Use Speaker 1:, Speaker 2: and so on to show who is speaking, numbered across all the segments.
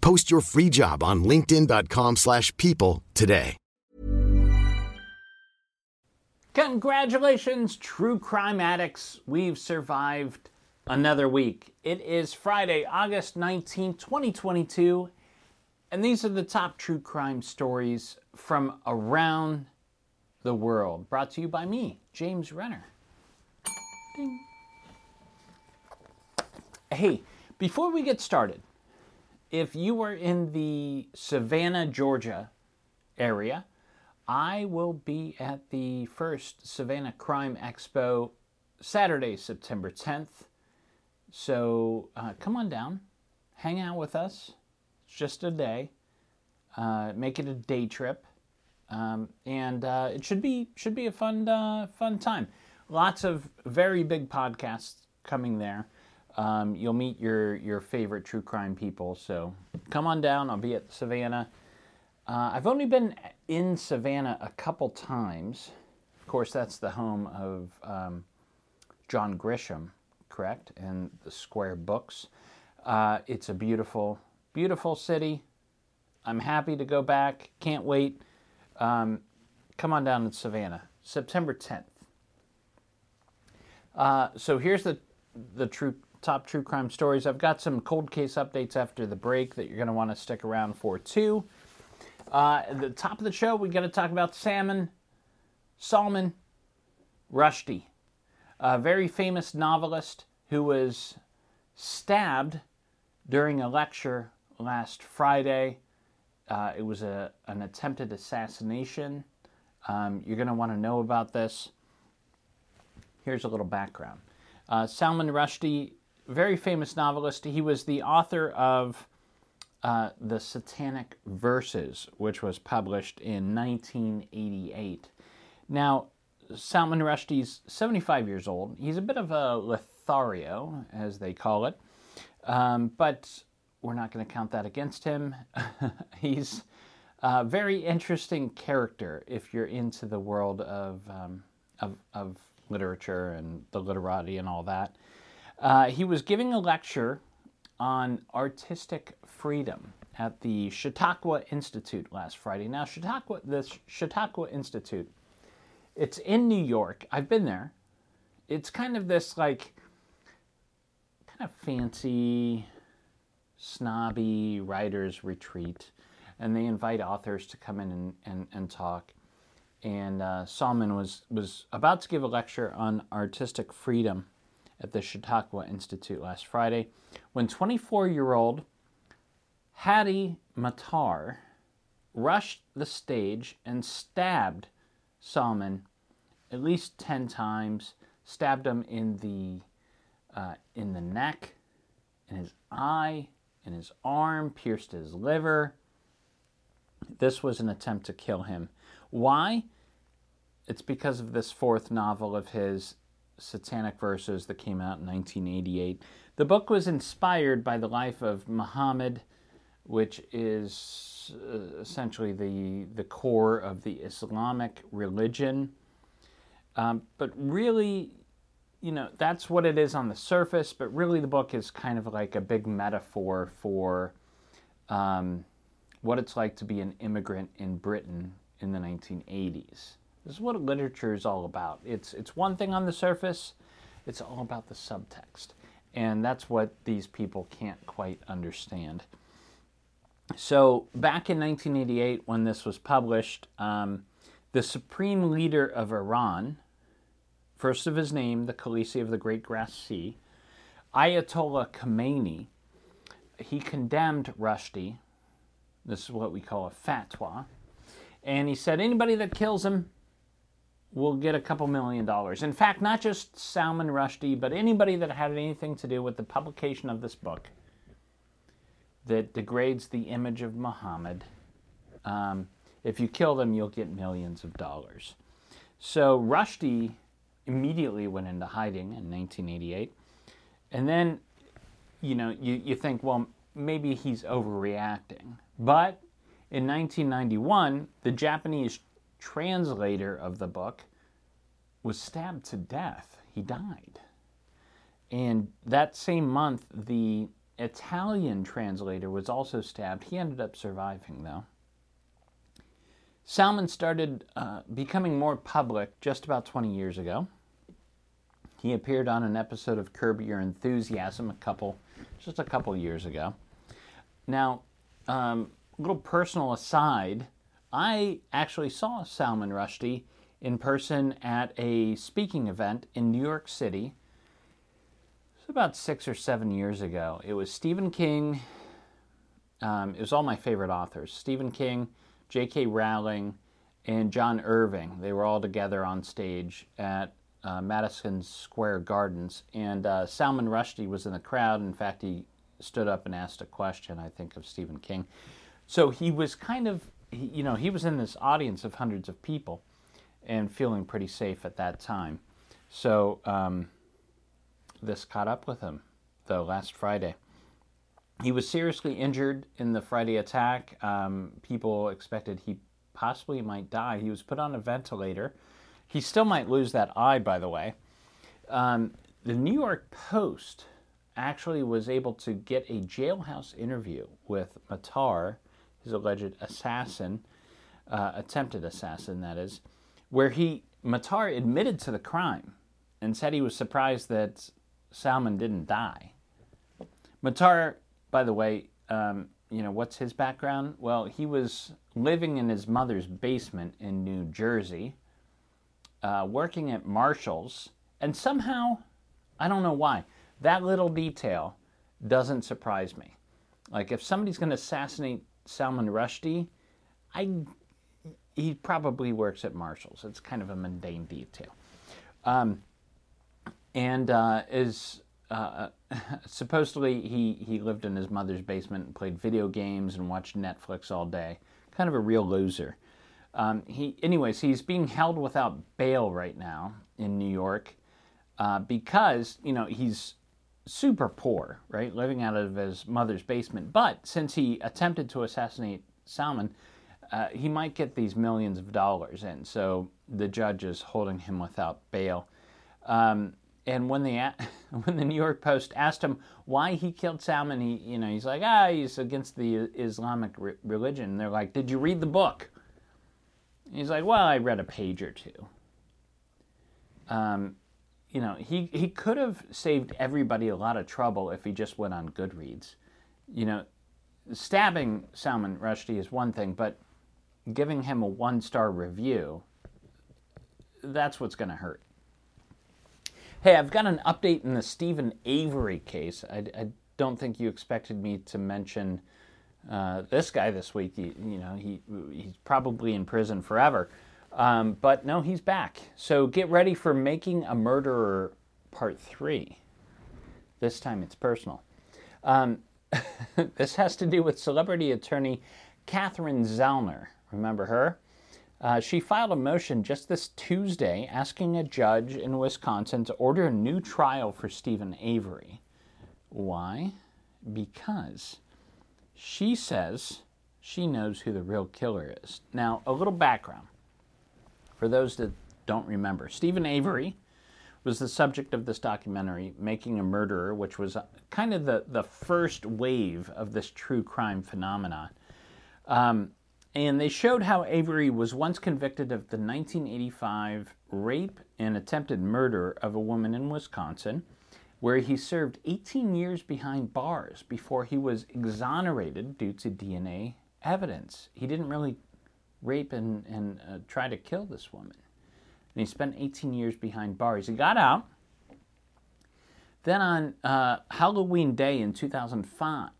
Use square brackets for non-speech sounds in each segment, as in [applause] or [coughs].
Speaker 1: Post your free job on linkedin.com/people slash people today.
Speaker 2: Congratulations, true crime addicts. We've survived another week. It is Friday, August 19, 2022, and these are the top true crime stories from around the world, brought to you by me, James Renner. Ding. Hey, before we get started, if you are in the Savannah, Georgia area, I will be at the first Savannah Crime Expo Saturday, September 10th. So uh, come on down, hang out with us. It's just a day. Uh, make it a day trip, um, and uh, it should be should be a fun uh, fun time. Lots of very big podcasts coming there. Um, you'll meet your your favorite true crime people. So come on down. I'll be at Savannah. Uh, I've only been in Savannah a couple times. Of course, that's the home of um, John Grisham, correct, and the Square Books. Uh, it's a beautiful, beautiful city. I'm happy to go back. Can't wait. Um, come on down to Savannah, September 10th. Uh, so here's the the true top true crime stories. I've got some cold case updates after the break that you're going to want to stick around for too. Uh, at the top of the show, we got to talk about Salman, Salman Rushdie, a very famous novelist who was stabbed during a lecture last Friday. Uh, it was a, an attempted assassination. Um, you're going to want to know about this. Here's a little background. Uh, Salman Rushdie, very famous novelist, he was the author of uh, The Satanic Verses, which was published in 1988. Now, Salman Rushdie's 75 years old. He's a bit of a Lothario, as they call it, um, but we're not going to count that against him. [laughs] He's a very interesting character if you're into the world of, um, of, of, literature and the literati and all that. Uh, he was giving a lecture on artistic freedom at the Chautauqua Institute last Friday. Now, Chautauqua, the Chautauqua Institute, it's in New York. I've been there. It's kind of this like kind of fancy, snobby writers retreat, and they invite authors to come in and, and, and talk. And uh, Salman was was about to give a lecture on artistic freedom at the Chautauqua Institute last Friday when 24 year old Hadi Matar rushed the stage and stabbed Salman at least 10 times, stabbed him in the, uh, in the neck, in his eye, in his arm, pierced his liver. This was an attempt to kill him. Why? It's because of this fourth novel of his, Satanic Verses, that came out in 1988. The book was inspired by the life of Muhammad, which is uh, essentially the, the core of the Islamic religion. Um, but really, you know, that's what it is on the surface, but really the book is kind of like a big metaphor for um, what it's like to be an immigrant in Britain in the 1980s. This is what literature is all about. It's, it's one thing on the surface, it's all about the subtext. And that's what these people can't quite understand. So, back in 1988, when this was published, um, the supreme leader of Iran, first of his name, the Khaleesi of the Great Grass Sea, Ayatollah Khomeini, he condemned Rushdie. This is what we call a fatwa. And he said anybody that kills him will get a couple million dollars. In fact, not just Salman Rushdie, but anybody that had anything to do with the publication of this book that degrades the image of Muhammad. Um, if you kill them, you'll get millions of dollars. So Rushdie immediately went into hiding in 1988. And then, you know, you, you think, well, maybe he's overreacting. But in 1991, the Japanese translator of the book was stabbed to death. He died. And that same month, the Italian translator was also stabbed. He ended up surviving, though. Salman started uh, becoming more public just about 20 years ago. He appeared on an episode of Curb Your Enthusiasm a couple, just a couple years ago. Now, um, a little personal aside, I actually saw Salman Rushdie in person at a speaking event in New York City. It was about six or seven years ago. It was Stephen King. Um, it was all my favorite authors Stephen King, J.K. Rowling, and John Irving. They were all together on stage at uh, Madison Square Gardens, and uh, Salman Rushdie was in the crowd. In fact, he stood up and asked a question, I think, of Stephen King. So he was kind of, he, you know, he was in this audience of hundreds of people and feeling pretty safe at that time. So um, this caught up with him, though, last Friday. He was seriously injured in the Friday attack. Um, people expected he possibly might die. He was put on a ventilator he still might lose that eye, by the way. Um, the New York Post actually was able to get a jailhouse interview with Matar, his alleged assassin, uh, attempted assassin, that is, where he Matar admitted to the crime and said he was surprised that Salman didn't die. Matar, by the way, um, you know what's his background? Well, he was living in his mother's basement in New Jersey uh, working at Marshall's, and somehow, I don't know why, that little detail doesn't surprise me. Like if somebody's going to assassinate Salman Rushdie, I he probably works at Marshall's. It's kind of a mundane detail, um, and uh, is uh, [laughs] supposedly he he lived in his mother's basement and played video games and watched Netflix all day. Kind of a real loser. Um, he, anyways, he's being held without bail right now in New York uh, because you know he's super poor, right, living out of his mother's basement. But since he attempted to assassinate Salman, uh, he might get these millions of dollars in. So the judge is holding him without bail. Um, and when the [laughs] when the New York Post asked him why he killed Salman, he you know he's like ah he's against the Islamic re- religion. And they're like, did you read the book? He's like, well, I read a page or two. Um, you know, he, he could have saved everybody a lot of trouble if he just went on Goodreads. You know, stabbing Salman Rushdie is one thing, but giving him a one star review, that's what's going to hurt. Hey, I've got an update in the Steven Avery case. I, I don't think you expected me to mention uh, this guy this week, you, you, know, he he's probably in prison forever. Um, but no, he's back. So get ready for Making a Murderer Part 3. This time it's personal. Um, [laughs] this has to do with celebrity attorney Catherine Zellner. Remember her? Uh, she filed a motion just this Tuesday asking a judge in Wisconsin to order a new trial for Steven Avery. Why? Because she says she knows who the real killer is. Now, a little background for those that don't remember Steven Avery was the subject of this documentary, Making a Murderer, which was kind of the, the first wave of this true crime phenomenon. Um, and they showed how Avery was once convicted of the 1985 rape and attempted murder of a woman in Wisconsin. where he served 18 years behind bars before he was exonerated due to DNA evidence. He didn't really rape and, and uh, try to kill this woman. And he spent 18 years behind bars. He got out. Then on uh, Halloween Day in 2005,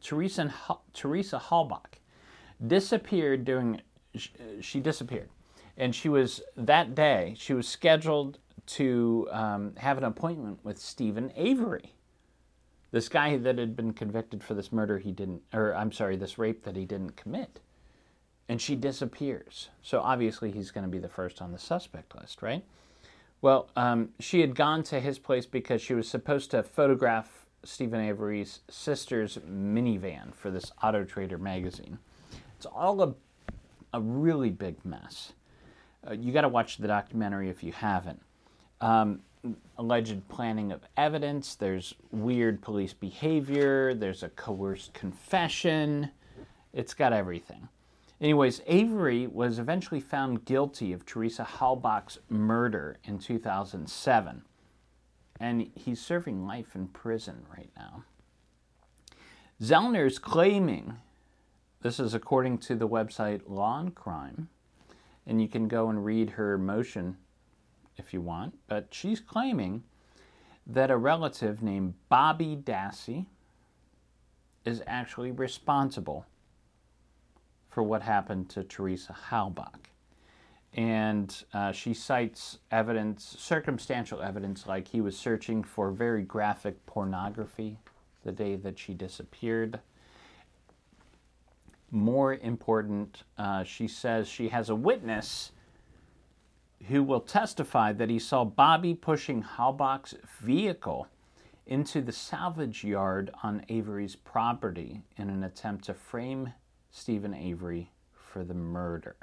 Speaker 2: Teresa, Teresa Halbach disappeared during, she disappeared. And she was, that day, she was scheduled to um, have an appointment with Steven Avery, this guy that had been convicted for this murder he didn't, or I'm sorry, this rape that he didn't commit. And she disappears. So obviously he's going to be the first on the suspect list, right? Well, um, she had gone to his place because she was supposed to photograph Steven Avery's sister's minivan for this Auto Trader magazine. It's all a, a really big mess. Uh, you got to watch the documentary if you haven't. Um, alleged planning of evidence, there's weird police behavior, there's a coerced confession. It's got everything. Anyways, Avery was eventually found guilty of Teresa Halbach's murder in 2007, and he's serving life in prison right now. Zellner is claiming, this is according to the website Law and Crime, and you can go and read her motion if you want, but she's claiming that a relative named Bobby Dassey is actually responsible for what happened to Teresa Halbach. And uh, she cites evidence, circumstantial evidence, like he was searching for very graphic pornography the day that she disappeared. More important, uh, she says she has a witness who will testify that he saw Bobby pushing Halbach's vehicle into the salvage yard on Avery's property in an attempt to frame Steven Avery for the murder.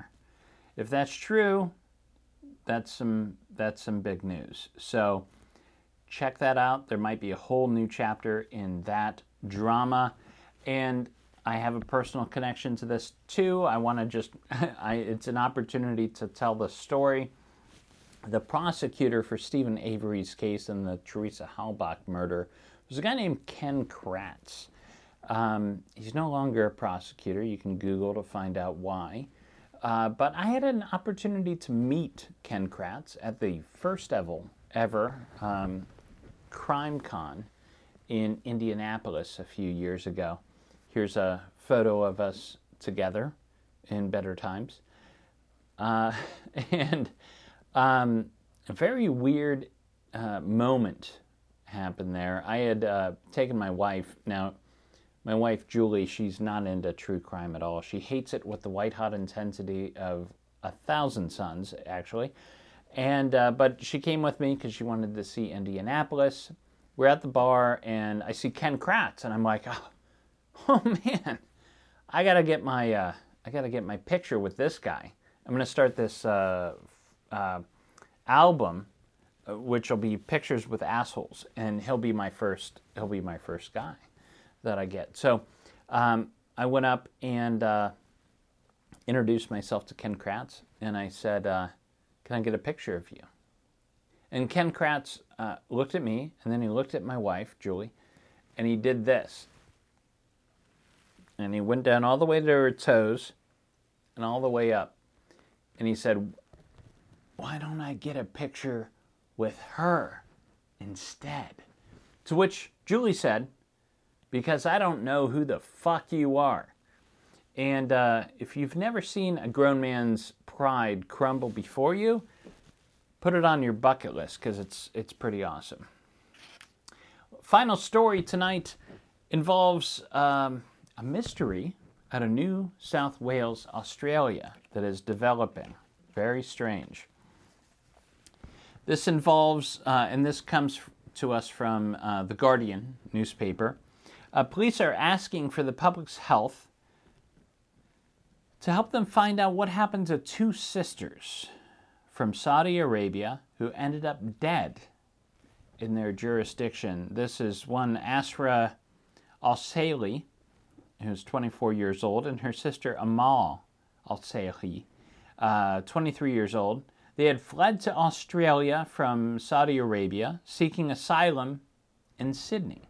Speaker 2: If that's true, that's some that's some big news. So check that out. There might be a whole new chapter in that drama and I have a personal connection to this too. I want to just [laughs] I, it's an opportunity to tell the story the prosecutor for Steven Avery's case in the Teresa Halbach murder was a guy named Ken Kratz. Um, he's no longer a prosecutor. You can Google to find out why. Uh, but I had an opportunity to meet Ken Kratz at the first ever, ever um, Crime Con in Indianapolis a few years ago. Here's a photo of us together in better times. Uh, [laughs] and um, a very weird uh, moment happened there. I had uh, taken my wife. Now, my wife Julie, she's not into true crime at all. She hates it with the white hot intensity of a thousand suns, actually. And uh, but she came with me because she wanted to see Indianapolis. We're at the bar, and I see Ken Kratz, and I'm like, [laughs] oh, oh man, I gotta get my uh, I gotta get my picture with this guy. I'm gonna start this uh, uh, album, uh, which will be pictures with assholes, and he'll be my first. He'll be my first guy that I get. So um, I went up and uh, introduced myself to Ken Kratz, and I said, uh, "Can I get a picture of you?" And Ken Kratz uh, looked at me, and then he looked at my wife, Julie, and he did this. And he went down all the way to her toes and all the way up. And he said, why don't I get a picture with her instead? To which Julie said, Because I don't know who the fuck you are. And uh, if you've never seen a grown man's pride crumble before you, put it on your bucket list because it's, it's pretty awesome. Final story tonight involves um, a mystery out of New South Wales, Australia, that is developing. Very strange. This involves, uh, and this comes to us from uh, the Guardian newspaper. Uh, police are asking for the public's health to help them find out what happened to two sisters from Saudi Arabia who ended up dead in their jurisdiction. This is one Asra Al who's 24 years old, and her sister Amal Al uh, 23 years old. They had fled to Australia from Saudi Arabia, seeking asylum in Sydney.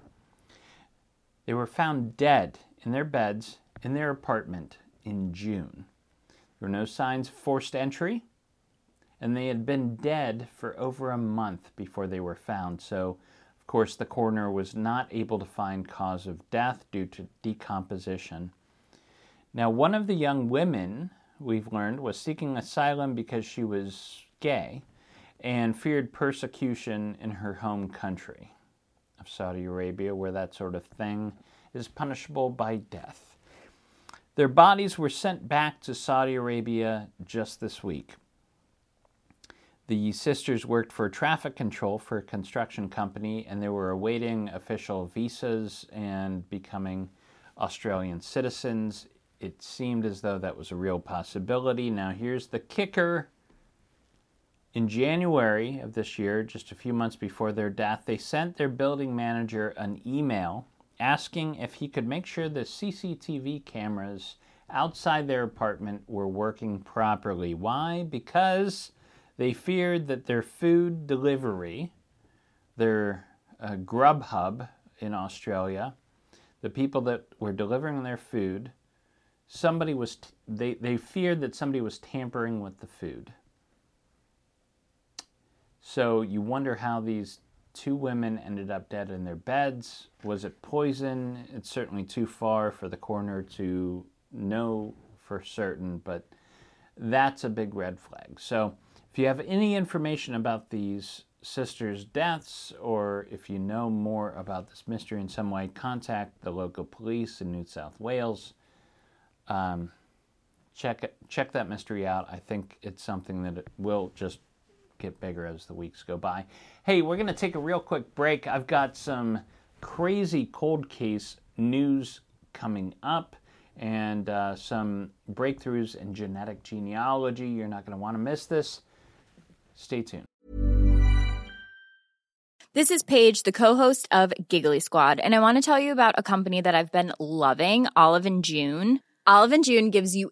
Speaker 2: They were found dead in their beds in their apartment in June. There were no signs of forced entry, and they had been dead for over a month before they were found. So, of course, the coroner was not able to find cause of death due to decomposition. Now, one of the young women we've learned was seeking asylum because she was gay and feared persecution in her home country of Saudi Arabia, where that sort of thing is punishable by death. Their bodies were sent back to Saudi Arabia just this week. The sisters worked for traffic control for a construction company and they were awaiting official visas and becoming Australian citizens. It seemed as though that was a real possibility. Now, here's the kicker. In January of this year, just a few months before their death, they sent their building manager an email asking if he could make sure the CCTV cameras outside their apartment were working properly. Why? Because they feared that their food delivery, their uh, Grubhub in Australia, the people that were delivering their food, somebody was t- they, they feared that somebody was tampering with the food. So you wonder how these two women ended up dead in their beds. Was it poison? It's certainly too far for the coroner to know for certain, but that's a big red flag. So if you have any information about these sisters' deaths, or if you know more about this mystery in some way, contact the local police in New South Wales. Um, check check that mystery out. I think it's something that it will just get bigger as the weeks go by. Hey, we're going to take a real quick break. I've got some crazy cold case news coming up and uh, some breakthroughs in genetic genealogy. You're not going to want to miss this. Stay tuned.
Speaker 3: This is Paige, the co-host of Giggly Squad, and I want to tell you about a company that I've been loving, Olive and June. Olive and June gives you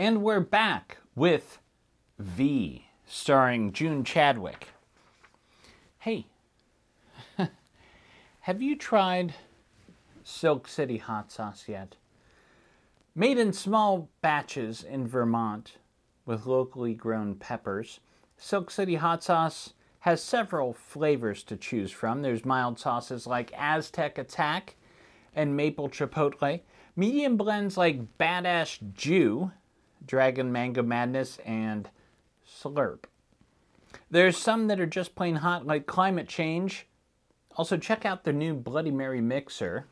Speaker 2: And we're back with V, starring June Chadwick. Hey, [laughs] have you tried Silk City hot sauce yet? Made in small batches in Vermont with locally grown peppers, Silk City hot sauce has several flavors to choose from. There's mild sauces like Aztec Attack and Maple Chipotle, medium blends like Badass Jew, Dragon Manga Madness, and Slurp. There's some that are just plain hot, like Climate Change. Also, check out their new Bloody Mary mixer.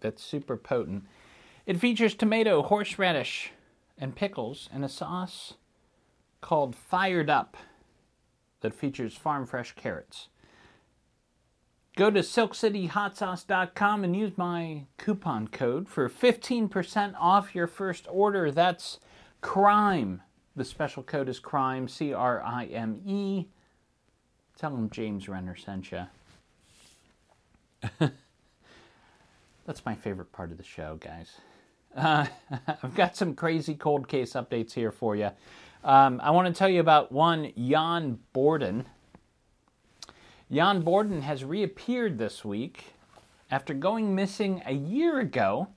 Speaker 2: That's super potent. It features tomato, horseradish, and pickles, and a sauce called Fired Up that features farm fresh carrots. Go to silkcityhotsauce.com and use my coupon code for 15% off your first order. That's CRIME. The special code is CRIME, C R I M E. Tell them James Renner sent you. [laughs] That's my favorite part of the show, guys. Uh, [laughs] I've got some crazy cold case updates here for you. Um, I want to tell you about one, Yann Boudon. Yann Boudon has reappeared this week after going missing a year ago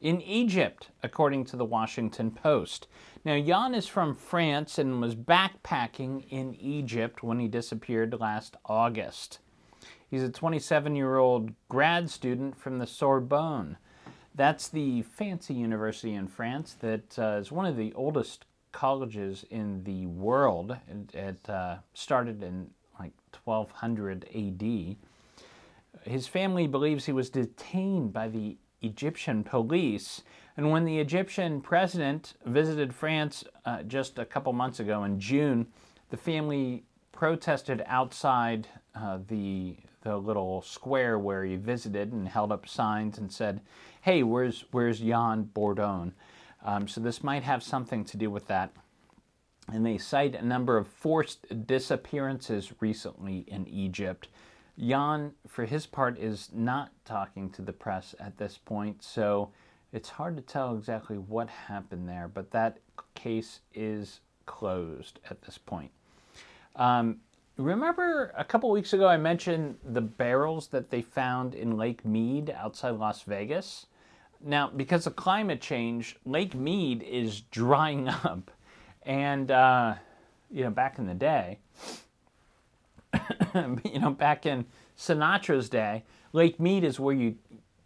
Speaker 2: in Egypt, according to the Washington Post. Now, Yann is from France and was backpacking in Egypt when he disappeared last August. He's a 27 year old grad student from the Sorbonne. That's the fancy university in France that uh, is one of the oldest colleges in the world. It, it uh, started in 1200 AD. His family believes he was detained by the Egyptian police. And when the Egyptian president visited France uh, just a couple months ago in June, the family protested outside uh, the the little square where he visited and held up signs and said, "Hey, where's where's Yann Boudon?" Um, so this might have something to do with that. And they cite a number of forced disappearances recently in Egypt. Yann, for his part, is not talking to the press at this point, so it's hard to tell exactly what happened there, but that case is closed at this point. Um, remember a couple weeks ago I mentioned the barrels that they found in Lake Mead outside Las Vegas? Now, because of climate change, Lake Mead is drying [laughs] up. And, uh, you know, back in the day, [coughs] you know, back in Sinatra's day, Lake Mead is where you,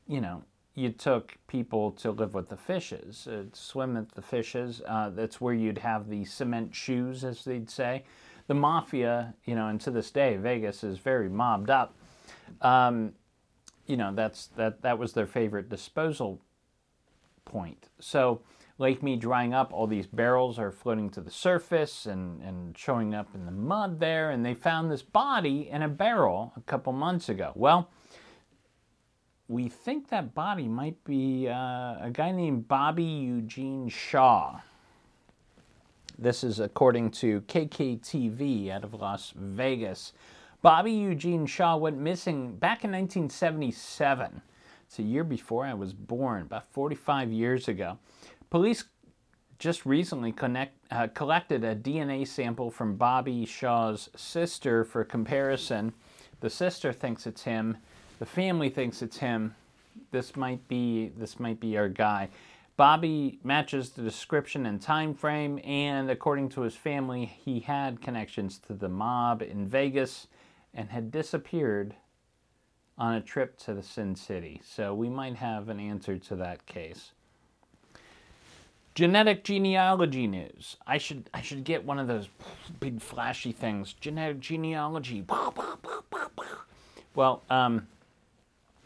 Speaker 2: you know, you took people to live with the fishes, uh, swim with the fishes. Uh, that's where you'd have the cement shoes, as they'd say. The mafia, you know, and to this day, Vegas is very mobbed up. Um, you know, that's that that was their favorite disposal point. So Lake Mead drying up, all these barrels are floating to the surface and, and showing up in the mud there, and they found this body in a barrel a couple months ago. Well, we think that body might be uh, a guy named Bobby Eugene Shaw. This is according to KKTV out of Las Vegas. Bobby Eugene Shaw went missing back in 1977. It's a year before I was born, about 45 years ago. Police just recently connect, uh, collected a DNA sample from Bobby Shaw's sister for comparison. The sister thinks it's him. The family thinks it's him. This might be this might be our guy. Bobby matches the description and time frame, and according to his family, he had connections to the mob in Vegas and had disappeared on a trip to the Sin City. So we might have an answer to that case. Genetic genealogy news. I should I should get one of those big flashy things. Genetic genealogy. Well, um,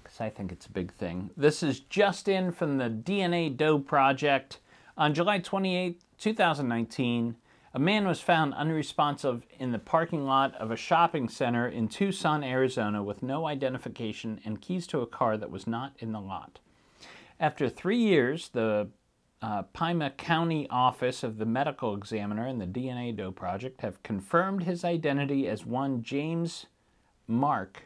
Speaker 2: because I think it's a big thing. This is just in from the DNA Doe Project. On July 28, 2019, a man was found unresponsive in the parking lot of a shopping center in Tucson, Arizona, with no identification and keys to a car that was not in the lot. After three years, the uh, Pima County office of the medical examiner and the DNA Doe Project have confirmed his identity as one James Mark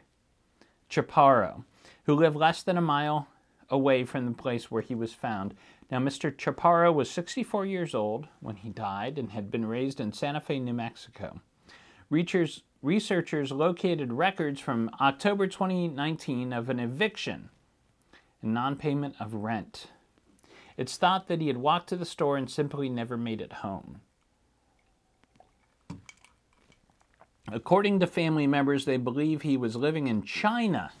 Speaker 2: Chaparro, who lived less than a mile away from the place where he was found. Now, Mr. Chaparro was 64 years old when he died and had been raised in Santa Fe, New Mexico. Researchers, researchers located records from October 2019 of an eviction and non payment of rent. It's thought that he had walked to the store and simply never made it home. According to family members, they believe he was living in China.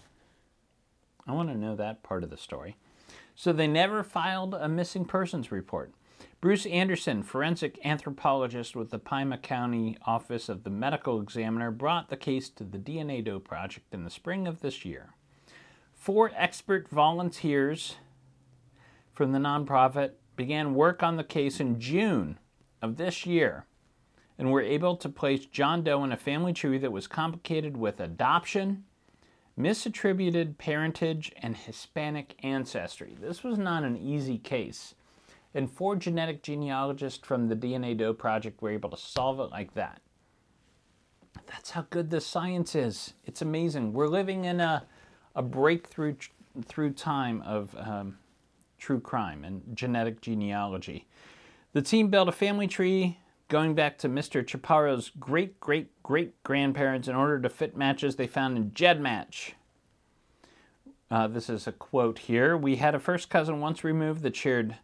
Speaker 2: I want to know that part of the story. So they never filed a missing persons report. Bruce Anderson, forensic anthropologist with the Pima County Office of the Medical Examiner, brought the case to the DNA Doe Project in the spring of this year. Four expert volunteers from the nonprofit began work on the case in June of this year and were able to place John Doe in a family tree that was complicated with adoption, misattributed parentage, and Hispanic ancestry. This was not an easy case. And four genetic genealogists from the DNA Doe Project were able to solve it like that. That's how good the science is. It's amazing. We're living in a, a breakthrough through time of um, true crime and genetic genealogy. The team built a family tree going back to Mr. Chaparro's great great great grandparents in order to fit matches they found in GEDmatch. Uh, this is a quote here. We had a first cousin once removed that shared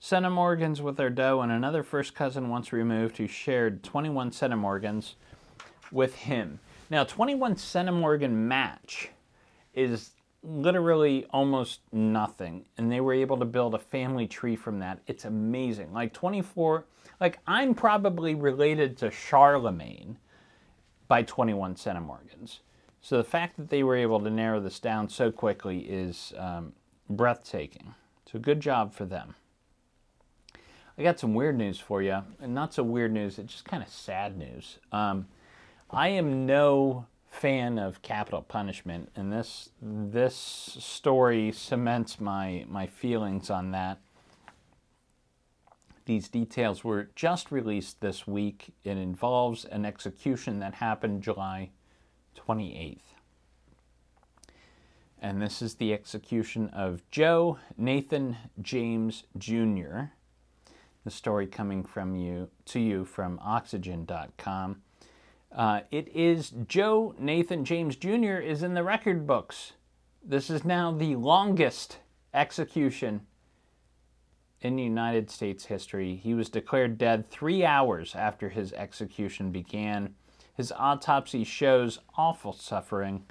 Speaker 2: centimorgans with our doe, and another first cousin once removed who shared 21 centimorgans with him. Now, 21 centimorgan match is literally almost nothing, and they were able to build a family tree from that. It's amazing. Like 24, like I'm probably related to Charlemagne by 21 centimorgans. So the fact that they were able to narrow this down so quickly is um, breathtaking. So good job for them. I got some weird news for you, and not so weird news, it's just kind of sad news. Um, I am no fan of capital punishment, and this this story cements my my feelings on that. These details were just released this week. It involves an execution that happened July 28th. And this is the execution of Joe Nathan James Jr. The story coming from you to you from oxygen.com. Uh, it is Joe Nathan James Jr. is in the record books. This is now the longest execution in United States history. He was declared dead three hours after his execution began. His autopsy shows awful suffering.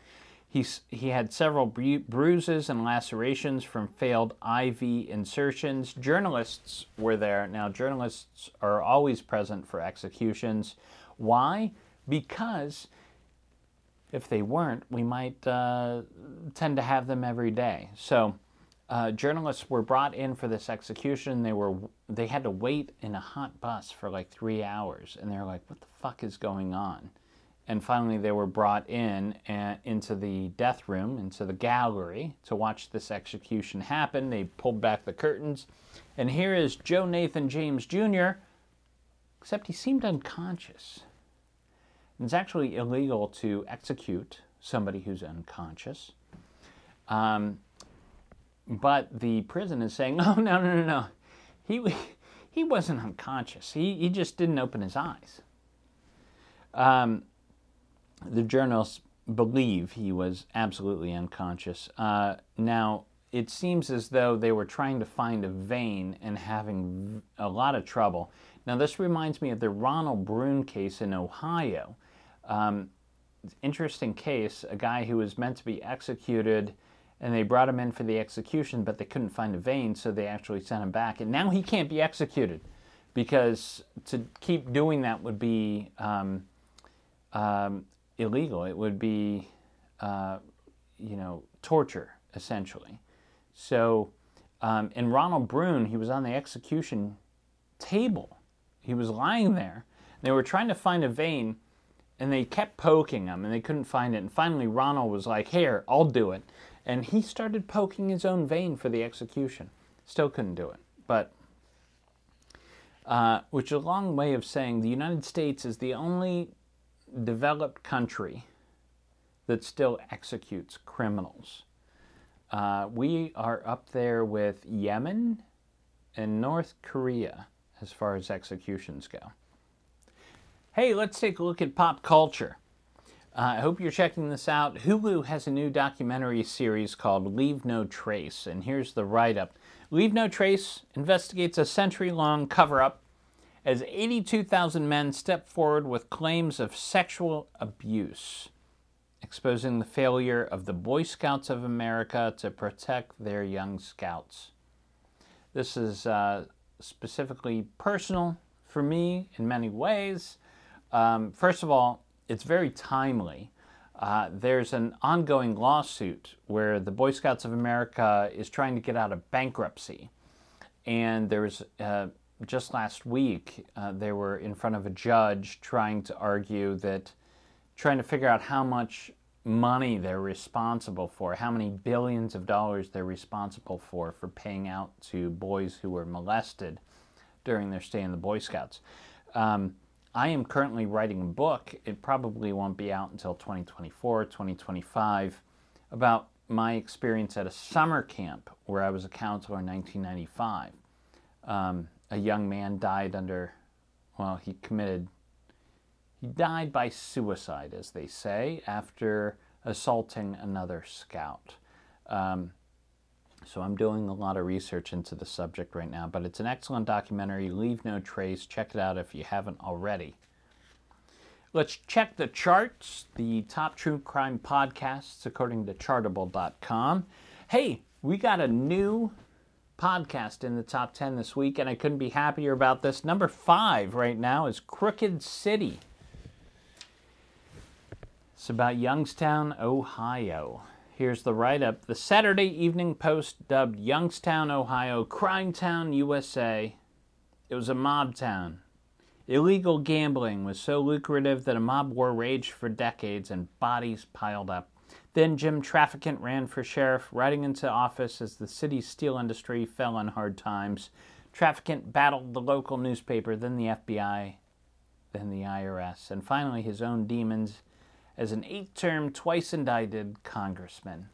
Speaker 2: He's, he had several bru- bruises and lacerations from failed IV insertions. Journalists were there. Now, journalists are always present for executions. Why? Because if they weren't, we might uh, tend to have them every day. So, uh, journalists were brought in for this execution. They were they had to wait in a hot bus for like three hours, and they're like, "What the fuck is going on?" And finally, they were brought in and, uh, into the death room, into the gallery, to watch this execution happen. They pulled back the curtains, and here is Joe Nathan James Jr. Except he seemed unconscious. It's actually illegal to execute somebody who's unconscious. Um, but the prison is saying, [laughs] oh, no, no, no, no. He, he wasn't unconscious. He, he just didn't open his eyes. Um, the journalists believe he was absolutely unconscious. Uh, now, it seems as though they were trying to find a vein and having a lot of trouble. Now, this reminds me of the Ronald Brune case in Ohio. Um, interesting case, a guy who was meant to be executed and they brought him in for the execution, but they couldn't find a vein, so they actually sent him back. And now he can't be executed because to keep doing that would be um, um, illegal. It would be, uh, you know, torture essentially. So, um, in Ronald Brune, he was on the execution table. He was lying there. They were trying to find a vein, and they kept poking him, and they couldn't find it. And finally, Ronald was like, "Here, I'll do it." and he started poking his own vein for the execution. Still couldn't do it. But, uh, which is a long way of saying the United States is the only developed country that still executes criminals. Uh, we are up there with Yemen and North Korea as far as executions go. Hey, let's take a look at pop culture. Uh, I hope you're checking this out. Hulu has a new documentary series called Leave No Trace, and here's the write up Leave No Trace investigates a century long cover up as 82,000 men step forward with claims of sexual abuse, exposing the failure of the Boy Scouts of America to protect their young scouts. This is uh, specifically personal for me in many ways. Um, first of all, it's very timely. Uh, there's an ongoing lawsuit where the Boy Scouts of America is trying to get out of bankruptcy. And there was uh, just last week, uh, they were in front of a judge trying to argue that, trying to figure out how much money they're responsible for, how many billions of dollars they're responsible for, for paying out to boys who were molested during their stay in the Boy Scouts. Um, I am currently writing a book. It probably won't be out until 2024, 2025, about my experience at a summer camp where I was a counselor in 1995. Um, a young man died under, well, he committed, he died by suicide, as they say, after assaulting another scout. Um, so I'm doing a lot of research into the subject right now, but it's an excellent documentary. Leave no trace. Check it out if you haven't already. Let's check the charts, the top true crime podcasts according to chartable.com. Hey, we got a new podcast in the top 10 this week, and I couldn't be happier about this. Number five right now is Crooked City. It's about Youngstown, Ohio. Here's the write up. The Saturday Evening Post dubbed Youngstown, Ohio, Crime Town, USA. It was a mob town. Illegal gambling was so lucrative that a mob war raged for decades and bodies piled up. Then Jim Traficant ran for sheriff, riding into office as the city's steel industry fell on hard times. Traficant battled the local newspaper, then the FBI, then the IRS, and finally his own demons as an eight term, twice indicted congressman.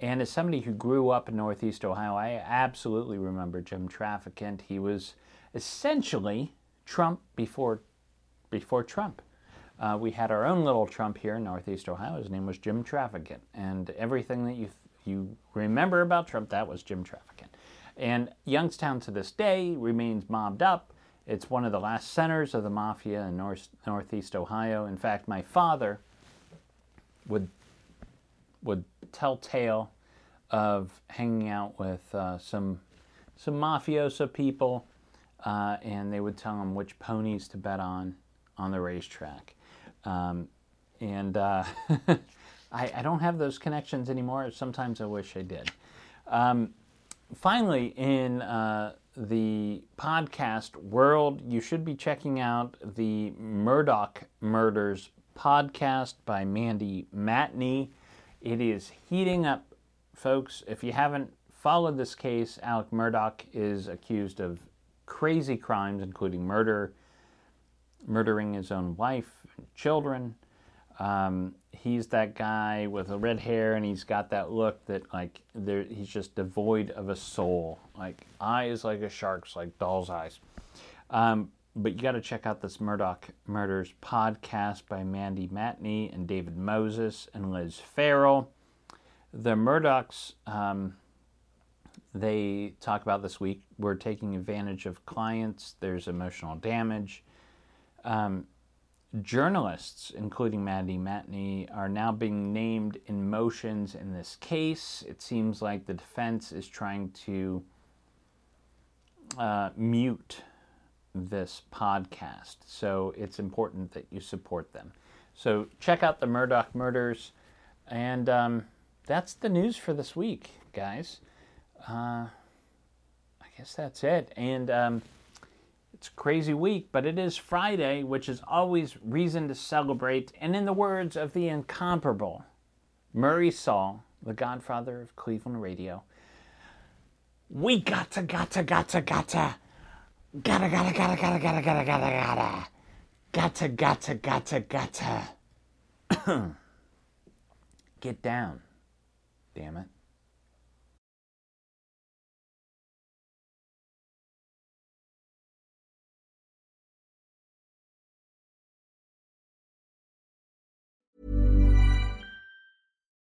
Speaker 2: And as somebody who grew up in Northeast Ohio, I absolutely remember Jim Traficant. He was essentially Trump before, before Trump. Uh, we had our own little Trump here in Northeast Ohio. His name was Jim Traficant, and everything that you you remember about Trump, that was Jim Traficant. And Youngstown to this day remains mobbed up. It's one of the last centers of the mafia in North, Northeast Ohio. In fact, my father would would tell tale of hanging out with uh, some some mafioso people, uh, and they would tell him which ponies to bet on on the racetrack. Um, and uh, [laughs] I, I, don't have those connections anymore. Sometimes I wish I did. Um, finally, in uh, the podcast world, you should be checking out the Murdaugh Murders podcast by Mandy Matney. It is heating up, folks. If you haven't followed this case, Alec Murdaugh is accused of crazy crimes, including murder, murdering his own wife and children. Um, he's that guy with the red hair, and he's got that look that like there, he's just devoid of a soul, like eyes like a shark's, like doll's eyes. Um, but you got to check out this Murdaugh Murders podcast by Mandy Matney and David Moses and Liz Farrell. The Murdaughs, um, they talk about this week, we're taking advantage of clients, there's emotional damage. Um, journalists, including Mandy Matney, are now being named in motions in this case. It seems like the defense is trying to uh, mute this podcast. So it's important that you support them. So check out the Murdaugh Murders. And um, that's the news for this week, guys. Uh, I guess that's it. And um, it's crazy week, but it is Friday, which is always reason to celebrate. And in the words of the incomparable Murray Saul, the godfather of Cleveland radio, we gotta, gotta, gotta, gotta Gotta, gotta, gotta, gotta, gotta, gotta, gotta, gotta. Gotta, gotta, gotta, gotta. [coughs] Get down. Damn it.